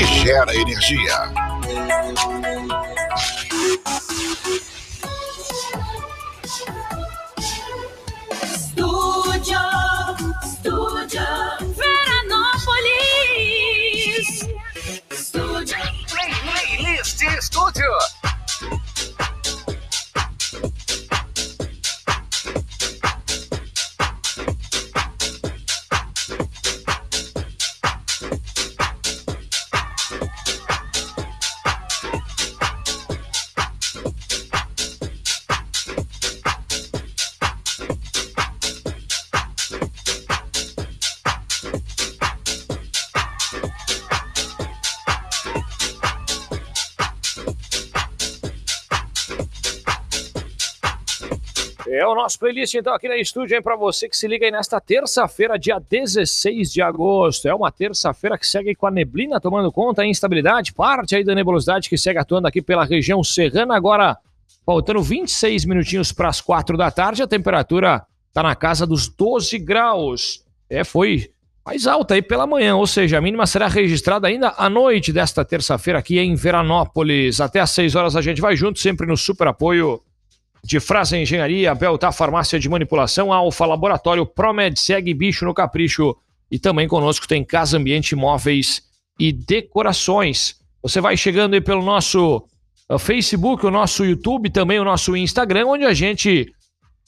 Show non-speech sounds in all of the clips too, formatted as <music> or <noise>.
que gera energia. Estúdio, estúdio, Veranópolis. Estúdio. Playlist Estúdio. É o nosso playlist, então, aqui na estúdio, hein, para você que se liga aí nesta terça-feira, dia 16 de agosto. É uma terça-feira que segue com a neblina tomando conta, a instabilidade, parte aí da nebulosidade que segue atuando aqui pela região serrana. Agora, faltando 26 minutinhos para as 4 da tarde, a temperatura tá na casa dos 12 graus. É, foi mais alta aí pela manhã, ou seja, a mínima será registrada ainda à noite desta terça-feira aqui em Veranópolis. Até às 6 horas a gente vai junto, sempre no super apoio de Frasa Engenharia, Beltar Farmácia de Manipulação, Alfa Laboratório, Promed, Segue Bicho no Capricho e também conosco tem Casa Ambiente Móveis e Decorações. Você vai chegando aí pelo nosso uh, Facebook, o nosso YouTube, também o nosso Instagram, onde a gente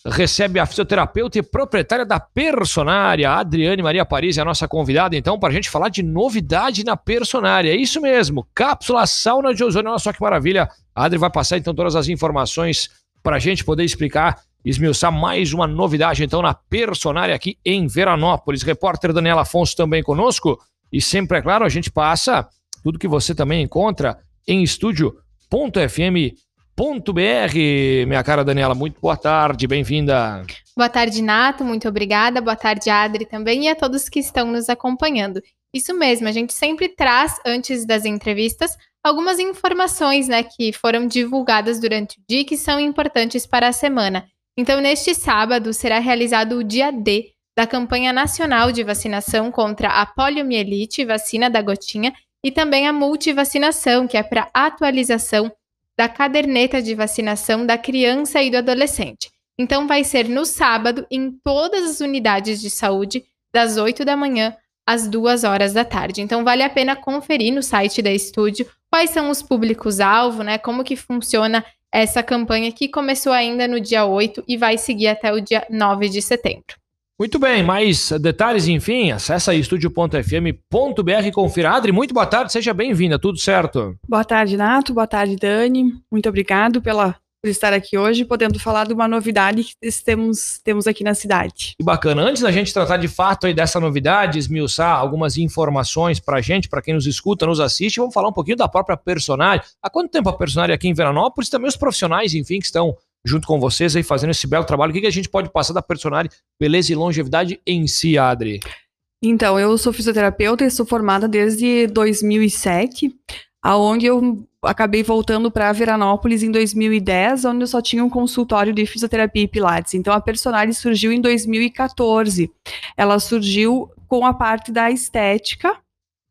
recebe a fisioterapeuta e proprietária da Personária, Adriane Maria Paris, é a nossa convidada, então, para a gente falar de novidade na Personária. É isso mesmo, cápsula sauna de ozônio, olha só que maravilha. A Adri vai passar então todas as informações para a gente poder explicar, esmiuçar mais uma novidade então na Personária aqui em Veranópolis. Repórter Daniela Afonso também conosco e sempre, é claro, a gente passa tudo que você também encontra em estúdio.fm.br. Minha cara Daniela, muito boa tarde, bem-vinda. Boa tarde, Nato, muito obrigada. Boa tarde, Adri também e a todos que estão nos acompanhando. Isso mesmo, a gente sempre traz, antes das entrevistas, algumas informações né, que foram divulgadas durante o dia e que são importantes para a semana. Então, neste sábado, será realizado o dia D da campanha nacional de vacinação contra a poliomielite, vacina da gotinha, e também a multivacinação, que é para atualização da caderneta de vacinação da criança e do adolescente. Então, vai ser no sábado, em todas as unidades de saúde, das 8 da manhã às 2 horas da tarde. Então, vale a pena conferir no site da Estúdio quais são os públicos-alvo, né? Como que funciona essa campanha que começou ainda no dia 8 e vai seguir até o dia 9 de setembro. Muito bem, mais detalhes, enfim, acessa estúdio.fm.br e confira. Adri, muito boa tarde, seja bem-vinda, tudo certo? Boa tarde, Nato. Boa tarde, Dani. Muito obrigado pela, por estar aqui hoje, podendo falar de uma novidade que temos, temos aqui na cidade. Que bacana. Antes da gente tratar de fato aí dessa novidade, esmiuçar algumas informações pra gente, pra quem nos escuta, nos assiste, vamos falar um pouquinho da própria personagem. Há quanto tempo a personagem aqui em Veranópolis? Também os profissionais, enfim, que estão junto com vocês aí fazendo esse belo trabalho. O que, que a gente pode passar da personagem beleza e longevidade em si, Adri? Então, eu sou fisioterapeuta e sou formada desde 2007, aonde eu acabei voltando para Veranópolis em 2010, onde eu só tinha um consultório de fisioterapia e pilates. Então, a personagem surgiu em 2014. Ela surgiu com a parte da estética,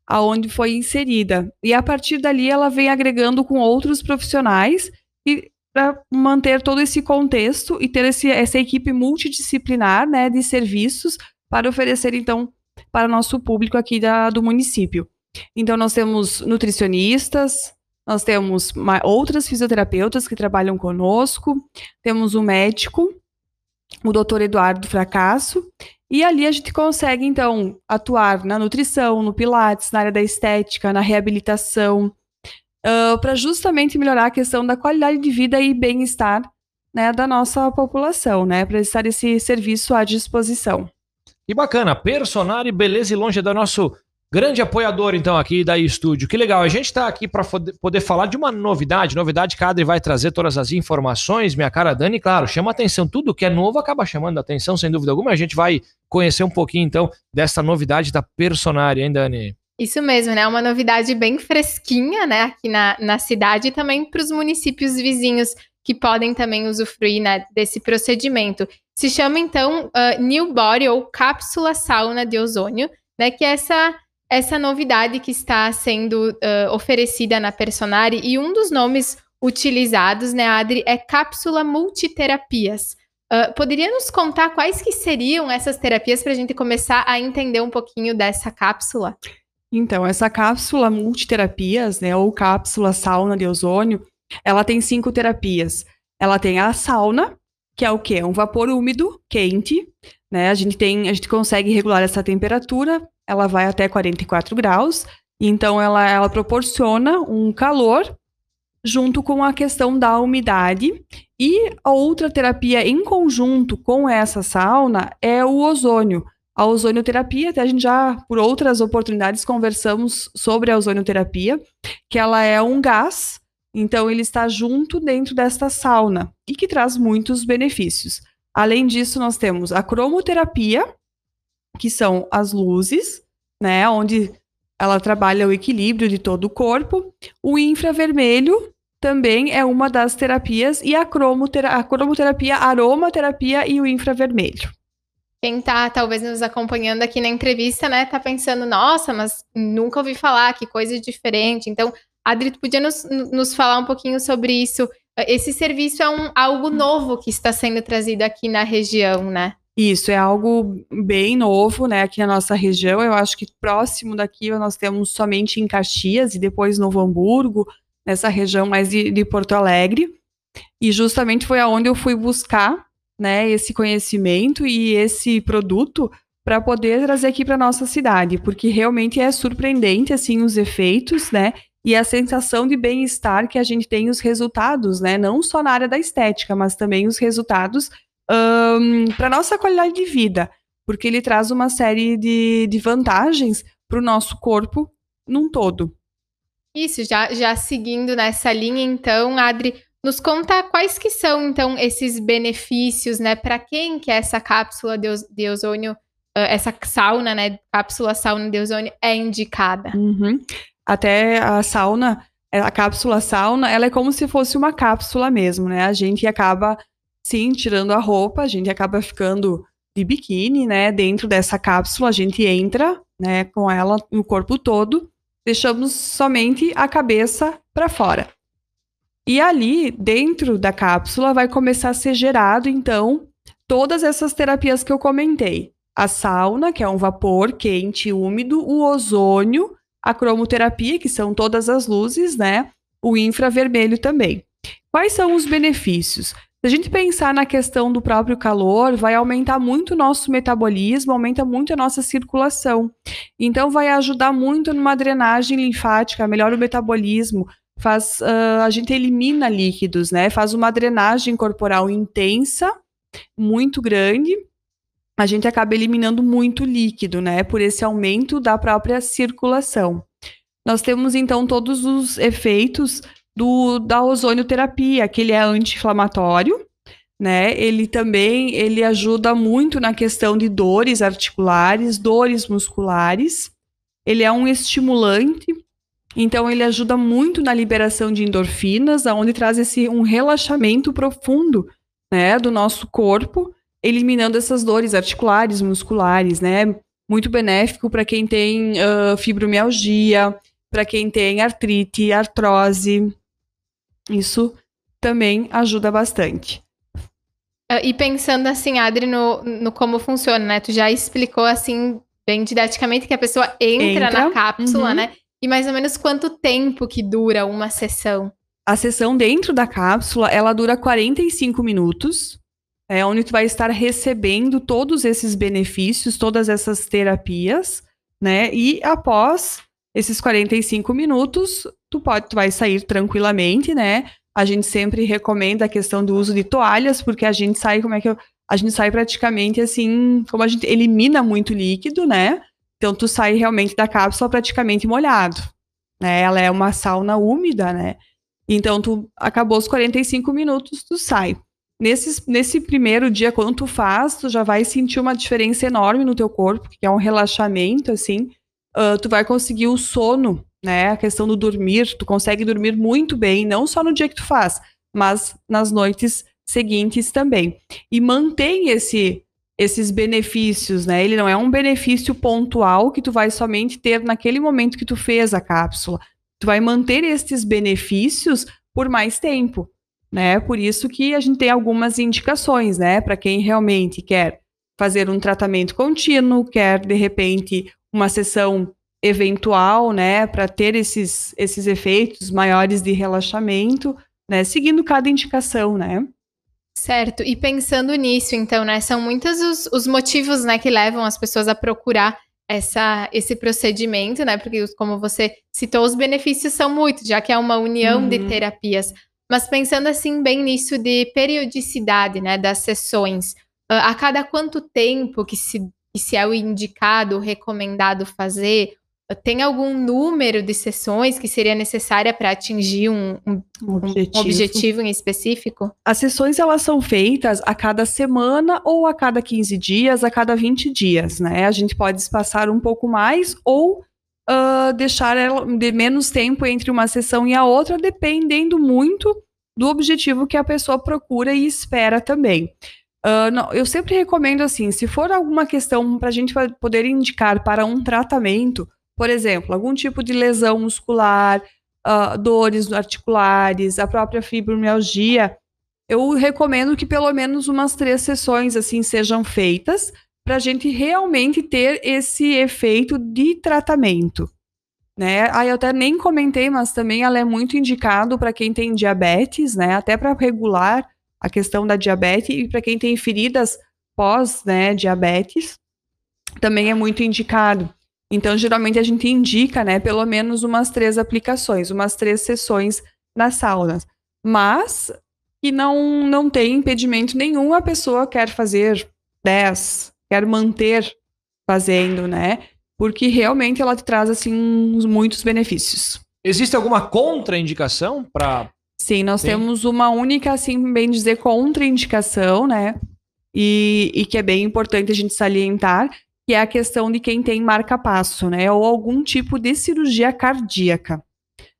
aonde foi inserida. E a partir dali ela vem agregando com outros profissionais e para manter todo esse contexto e ter esse, essa equipe multidisciplinar né, de serviços para oferecer, então, para o nosso público aqui da, do município. Então, nós temos nutricionistas, nós temos outras fisioterapeutas que trabalham conosco, temos um médico, o doutor Eduardo Fracasso, e ali a gente consegue, então, atuar na nutrição, no pilates, na área da estética, na reabilitação, para justamente melhorar a questão da qualidade de vida e bem-estar né, da nossa população, né, para estar esse serviço à disposição. Que bacana, Personari, beleza e longe do nosso grande apoiador, então, aqui da Estúdio. Que legal, a gente está aqui para poder falar de uma novidade, novidade que a Adri vai trazer todas as informações, minha cara Dani, claro, chama atenção, tudo que é novo acaba chamando atenção, sem dúvida alguma, a gente vai conhecer um pouquinho, então, dessa novidade da Personari, hein, Dani? Isso mesmo, né? Uma novidade bem fresquinha, né? Aqui na, na cidade e também para os municípios vizinhos que podem também usufruir né, desse procedimento. Se chama então uh, New Body ou cápsula sauna de ozônio, né? Que é essa essa novidade que está sendo uh, oferecida na Personari e um dos nomes utilizados, né, Adri, é cápsula multiterapias. Uh, poderia nos contar quais que seriam essas terapias para a gente começar a entender um pouquinho dessa cápsula? Então, essa cápsula multiterapias, né, ou cápsula sauna de ozônio, ela tem cinco terapias. Ela tem a sauna, que é o quê? Um vapor úmido, quente, né? A gente tem, a gente consegue regular essa temperatura, ela vai até 44 graus, então ela, ela proporciona um calor junto com a questão da umidade. E a outra terapia em conjunto com essa sauna é o ozônio. A ozonioterapia, até a gente já, por outras oportunidades, conversamos sobre a ozonioterapia, que ela é um gás, então ele está junto dentro desta sauna e que traz muitos benefícios. Além disso, nós temos a cromoterapia, que são as luzes, né, onde ela trabalha o equilíbrio de todo o corpo. O infravermelho também é uma das terapias e a, cromotera a cromoterapia, aromaterapia e o infravermelho. Quem tá talvez nos acompanhando aqui na entrevista, né, tá pensando, nossa, mas nunca ouvi falar, que coisa diferente. Então, Adri, tu podia nos, nos falar um pouquinho sobre isso? Esse serviço é um, algo novo que está sendo trazido aqui na região, né? Isso, é algo bem novo, né, aqui na nossa região. Eu acho que próximo daqui nós temos somente em Caxias e depois Novo Hamburgo, nessa região mais de, de Porto Alegre. E justamente foi aonde eu fui buscar né, esse conhecimento e esse produto para poder trazer aqui para nossa cidade, porque realmente é surpreendente assim os efeitos, né? E a sensação de bem-estar que a gente tem os resultados, né? Não só na área da estética, mas também os resultados um, para nossa qualidade de vida, porque ele traz uma série de, de vantagens para o nosso corpo num todo. Isso, já, já seguindo nessa linha, então, Adri, nos conta quais que são, então, esses benefícios, né? Para quem que é essa cápsula de, de ozônio, essa sauna, né? Cápsula sauna de ozônio é indicada? Uhum. Até a sauna, a cápsula sauna, ela é como se fosse uma cápsula mesmo, né? A gente acaba, sim, tirando a roupa, a gente acaba ficando de biquíni, né? Dentro dessa cápsula, a gente entra, né? Com ela no corpo todo, deixamos somente a cabeça para fora. E ali, dentro da cápsula, vai começar a ser gerado, então, todas essas terapias que eu comentei. A sauna, que é um vapor quente e úmido, o ozônio, a cromoterapia, que são todas as luzes, né? O infravermelho também. Quais são os benefícios? Se a gente pensar na questão do próprio calor, vai aumentar muito o nosso metabolismo, aumenta muito a nossa circulação. Então, vai ajudar muito numa drenagem linfática, melhora o metabolismo, faz uh, a gente elimina líquidos, né? Faz uma drenagem corporal intensa, muito grande. A gente acaba eliminando muito líquido, né? Por esse aumento da própria circulação. Nós temos então todos os efeitos do, da ozonioterapia, que ele é anti-inflamatório, né? Ele também ele ajuda muito na questão de dores articulares, dores musculares. Ele é um estimulante então ele ajuda muito na liberação de endorfinas, aonde traz esse um relaxamento profundo, né, do nosso corpo, eliminando essas dores articulares, musculares, né? Muito benéfico para quem tem uh, fibromialgia, para quem tem artrite, artrose. Isso também ajuda bastante. E pensando assim, Adri, no, no como funciona, né? Tu já explicou assim bem didaticamente que a pessoa entra, entra. na cápsula, uhum. né? E mais ou menos quanto tempo que dura uma sessão? A sessão dentro da cápsula, ela dura 45 minutos, é onde tu vai estar recebendo todos esses benefícios, todas essas terapias, né? E após esses 45 minutos, tu pode tu vai sair tranquilamente, né? A gente sempre recomenda a questão do uso de toalhas, porque a gente sai, como é que eu, a gente sai praticamente assim, como a gente elimina muito líquido, né? Então tu sai realmente da cápsula praticamente molhado, né? Ela é uma sauna úmida, né? Então tu acabou os 45 minutos, tu sai. Nesse, nesse primeiro dia, quando tu faz, tu já vai sentir uma diferença enorme no teu corpo, que é um relaxamento, assim. Uh, tu vai conseguir o sono, né? A questão do dormir, tu consegue dormir muito bem, não só no dia que tu faz, mas nas noites seguintes também. E mantém esse esses benefícios, né? Ele não é um benefício pontual que tu vai somente ter naquele momento que tu fez a cápsula. Tu vai manter esses benefícios por mais tempo, né? Por isso que a gente tem algumas indicações, né? Para quem realmente quer fazer um tratamento contínuo, quer de repente uma sessão eventual, né, para ter esses, esses efeitos maiores de relaxamento, né, seguindo cada indicação, né. Certo. E pensando nisso, então, né, são muitos os, os motivos, né, que levam as pessoas a procurar essa, esse procedimento, né, porque como você citou, os benefícios são muitos, já que é uma união Uhum. de terapias. Mas pensando assim bem nisso de periodicidade, né, das sessões, ah, a cada quanto tempo que se, que se é o indicado, o recomendado fazer, tem algum número de sessões que seria necessária para atingir um, um- um objetivo em específico? As sessões elas são feitas a cada semana ou a cada 15 dias, a cada 20 dias, né? A gente pode espaçar um pouco mais ou ah, deixar ela de menos tempo entre uma sessão e a outra, dependendo muito do objetivo que a pessoa procura e espera também. Ah, não, eu sempre recomendo assim, se for alguma questão para a gente poder indicar para um tratamento, por exemplo, algum tipo de lesão muscular, ah, dores articulares, a própria fibromialgia, eu recomendo que pelo menos umas três sessões assim sejam feitas para a gente realmente ter esse efeito de tratamento. Né? Aí eu até nem comentei, mas também ela é muito indicado para quem tem diabetes, né? Até para regular a questão da diabetes e para quem tem feridas pós, né, diabetes, também é muito indicado. Então, geralmente a gente indica, né, pelo menos umas três aplicações, umas três sessões nas saunas. Mas que não, não tem impedimento nenhum, a pessoa quer fazer 10, quer manter fazendo, né? Porque realmente ela te traz, assim, muitos benefícios. Existe alguma contraindicação para Sim, nós Sim. temos uma única, assim, bem dizer, contraindicação, né? E, e que é bem importante a gente salientar, que é a questão de quem tem marca-passo, né? Ou algum tipo de cirurgia cardíaca.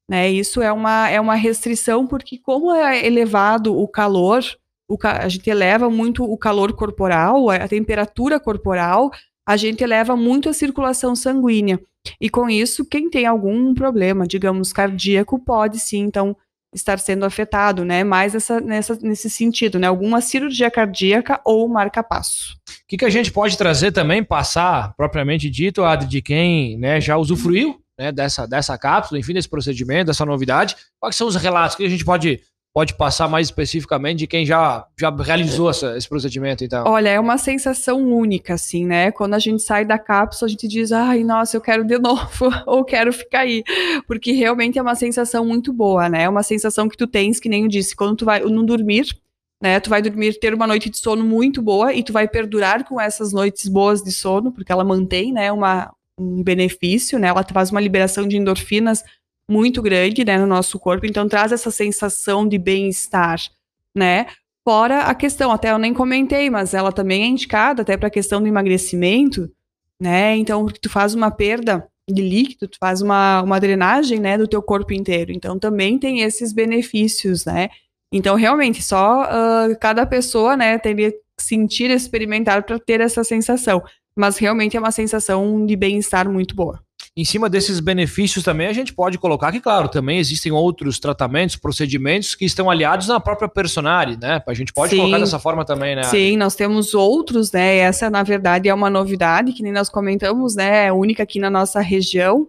Né? Isso é uma, é uma restrição, porque como é elevado o calor, o ca- a gente eleva muito o calor corporal, a temperatura corporal, a gente eleva muito a circulação sanguínea. E com isso, quem tem algum problema, digamos, cardíaco, pode sim, então, estar sendo afetado, né? Mais essa, nessa, nesse sentido, né? Alguma cirurgia cardíaca ou marca-passo. O que, que a gente pode trazer também, passar propriamente dito, Adri, de quem né, já usufruiu né, dessa, dessa cápsula, enfim, desse procedimento, dessa novidade? Quais são os relatos que a gente pode, pode passar mais especificamente de quem já, já realizou essa- esse procedimento, então? Olha, é uma sensação única, assim, né? Quando a gente sai da cápsula, a gente diz, ai, nossa, eu quero de <laughs> novo, ou quero ficar aí. Porque realmente é uma sensação muito boa, né? É uma sensação que tu tens, que nem eu disse, quando tu vai não dormir, né? Tu vai dormir, ter uma noite de sono muito boa e tu vai perdurar com essas noites boas de sono, porque ela mantém, né, uma, um benefício, né? Ela faz uma liberação de endorfinas muito grande, né, no nosso corpo, então traz essa sensação de bem-estar, né? Fora a questão, até eu nem comentei, mas ela também é indicada até para a questão do emagrecimento, né? Então, tu faz uma perda de líquido, tu faz uma, uma drenagem, né, do teu corpo inteiro. Então, também tem esses benefícios, né? Então, realmente, só ah, cada pessoa, né, teria que sentir, experimentar para ter essa sensação. Mas realmente é uma sensação de bem-estar muito boa. Em cima desses benefícios também, a gente pode colocar que, claro, também existem outros tratamentos, procedimentos que estão aliados na própria personagem, né? A gente pode Sim. colocar dessa forma também, né? Sim, nós temos outros, né? Essa, na verdade, é uma novidade, que nem nós comentamos, né? É única aqui na nossa região.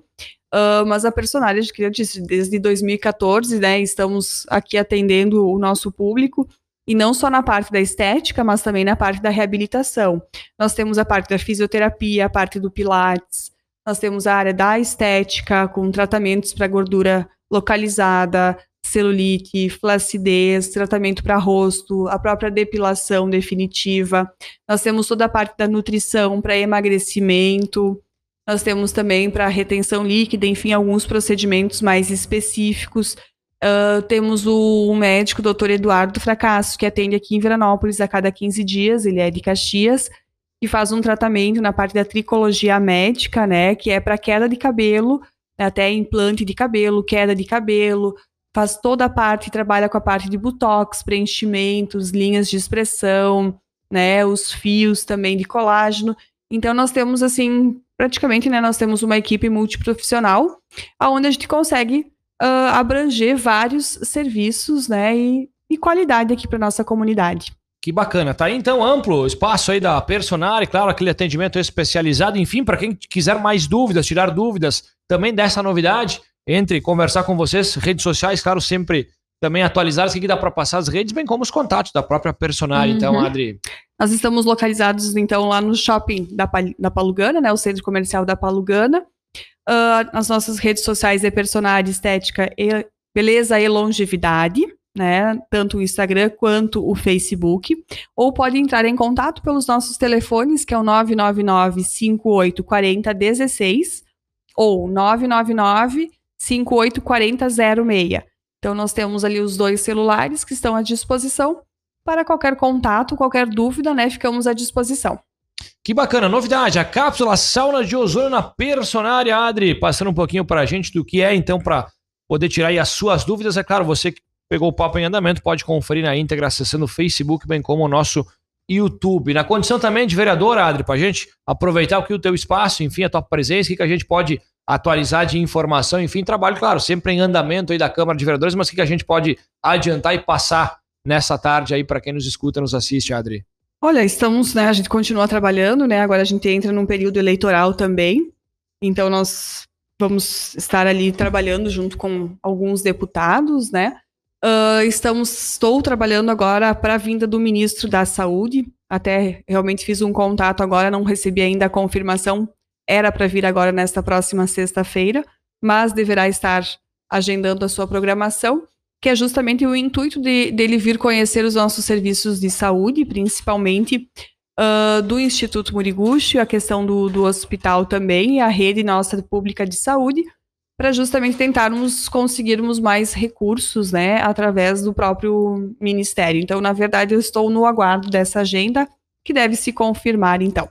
Ah, mas a personagem, que eu disse, desde 2014, né? Estamos aqui atendendo o nosso público. E não só na parte da estética, mas também na parte da reabilitação. Nós temos a parte da fisioterapia, a parte do pilates. Nós temos a área da estética, com tratamentos para gordura localizada, celulite, flacidez, tratamento para rosto, a própria depilação definitiva. Nós temos toda a parte da nutrição para emagrecimento. Nós temos também para retenção líquida, enfim, alguns procedimentos mais específicos. Ah, temos o, o médico, doutor Eduardo Fracasso, que atende aqui em Veranópolis a cada 15 dias, ele é de Caxias, que faz um tratamento na parte da tricologia médica, né, que é para queda de cabelo, até implante de cabelo, queda de cabelo, faz toda a parte, trabalha com a parte de botox, preenchimentos, linhas de expressão, né? Os fios também de colágeno. Então nós temos assim, praticamente, né? Nós temos uma equipe multiprofissional, aonde a gente consegue uh, abranger vários serviços, né? E, e qualidade aqui para nossa comunidade. Que bacana, tá aí então amplo espaço aí da Personari, claro, aquele atendimento especializado, enfim, para quem quiser mais dúvidas, tirar dúvidas também dessa novidade, entre conversar com vocês, redes sociais, claro, sempre também atualizadas, o que dá para passar as redes, bem como os contatos da própria Personari, então, Uhum. Adri. Nós estamos localizados, então, lá no shopping da, da Palugana, né? O centro comercial da Palugana. Ah, as nossas redes sociais é Personagem Estética e Beleza e Longevidade, né? Tanto o Instagram quanto o Facebook. Ou pode entrar em contato pelos nossos telefones, que é o 999 5840 16 ou 999 5840 06. Então, nós temos ali os dois celulares que estão à disposição para qualquer contato, qualquer dúvida, né? Ficamos à disposição. Que bacana, novidade, a cápsula sauna de ozônio na Personária, Adri, passando um pouquinho pra gente do que é, então, para poder tirar aí as suas dúvidas. É claro, você que pegou o papo em andamento pode conferir na íntegra acessando o Facebook, bem como o nosso YouTube. Na condição também de vereador, Adri, pra gente aproveitar aqui o teu espaço, enfim, a tua presença, o que que a gente pode atualizar de informação, enfim, trabalho, claro, sempre em andamento aí da Câmara de Vereadores, mas o que que a gente pode adiantar e passar nessa tarde aí para quem nos escuta, nos assiste, Adri? Olha, estamos, né? A gente continua trabalhando, né? Agora a gente entra num período eleitoral também. Então nós vamos estar ali trabalhando junto com alguns deputados, né? Ah, estamos, estou trabalhando agora para a vinda do ministro da Saúde. Até realmente fiz um contato agora, não recebi ainda a confirmação. Era para vir agora nesta próxima sexta-feira, mas deverá estar agendando a sua programação que é justamente o intuito de, dele vir conhecer os nossos serviços de saúde, principalmente ah, do Instituto Muriguchi, a questão do, do hospital também, e a rede nossa pública de saúde, para justamente tentarmos conseguirmos mais recursos, né, através do próprio Ministério. Então, na verdade, eu estou no aguardo dessa agenda, que deve se confirmar, então.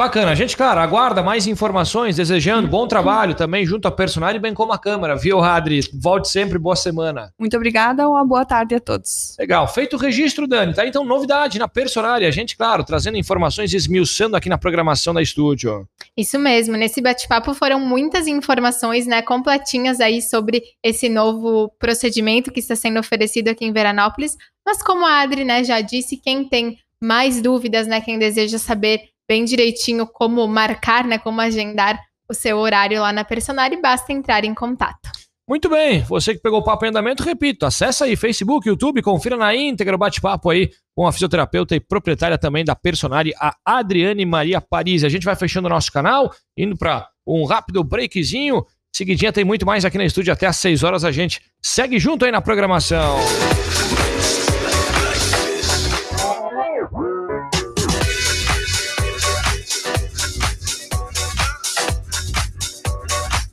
Bacana, a gente, claro, aguarda mais informações, desejando bom trabalho também junto à personagem, bem como a Câmara, viu, Radri? Volte sempre, boa semana. Muito obrigada, uma boa tarde a todos. Legal, feito o registro, Dani, tá? Então, novidade na personária, a gente, claro, trazendo informações, esmiuçando aqui na programação da estúdio. Isso mesmo, nesse bate-papo foram muitas informações, né, completinhas aí sobre esse novo procedimento que está sendo oferecido aqui em Veranópolis. Mas como a Adri, né, já disse, quem tem mais dúvidas, né, quem deseja saber bem direitinho como marcar, né, como agendar o seu horário lá na Personari, basta entrar em contato. Muito bem, você que pegou o papo em andamento, repito, acessa aí Facebook, YouTube, confira na íntegra o bate-papo aí com a fisioterapeuta e proprietária também da Personari, a Adriane Maria Paris. A gente vai fechando o nosso canal, indo para um rápido breakzinho. Seguidinha tem muito mais aqui na estúdio até às 6 horas. A gente segue junto aí na programação.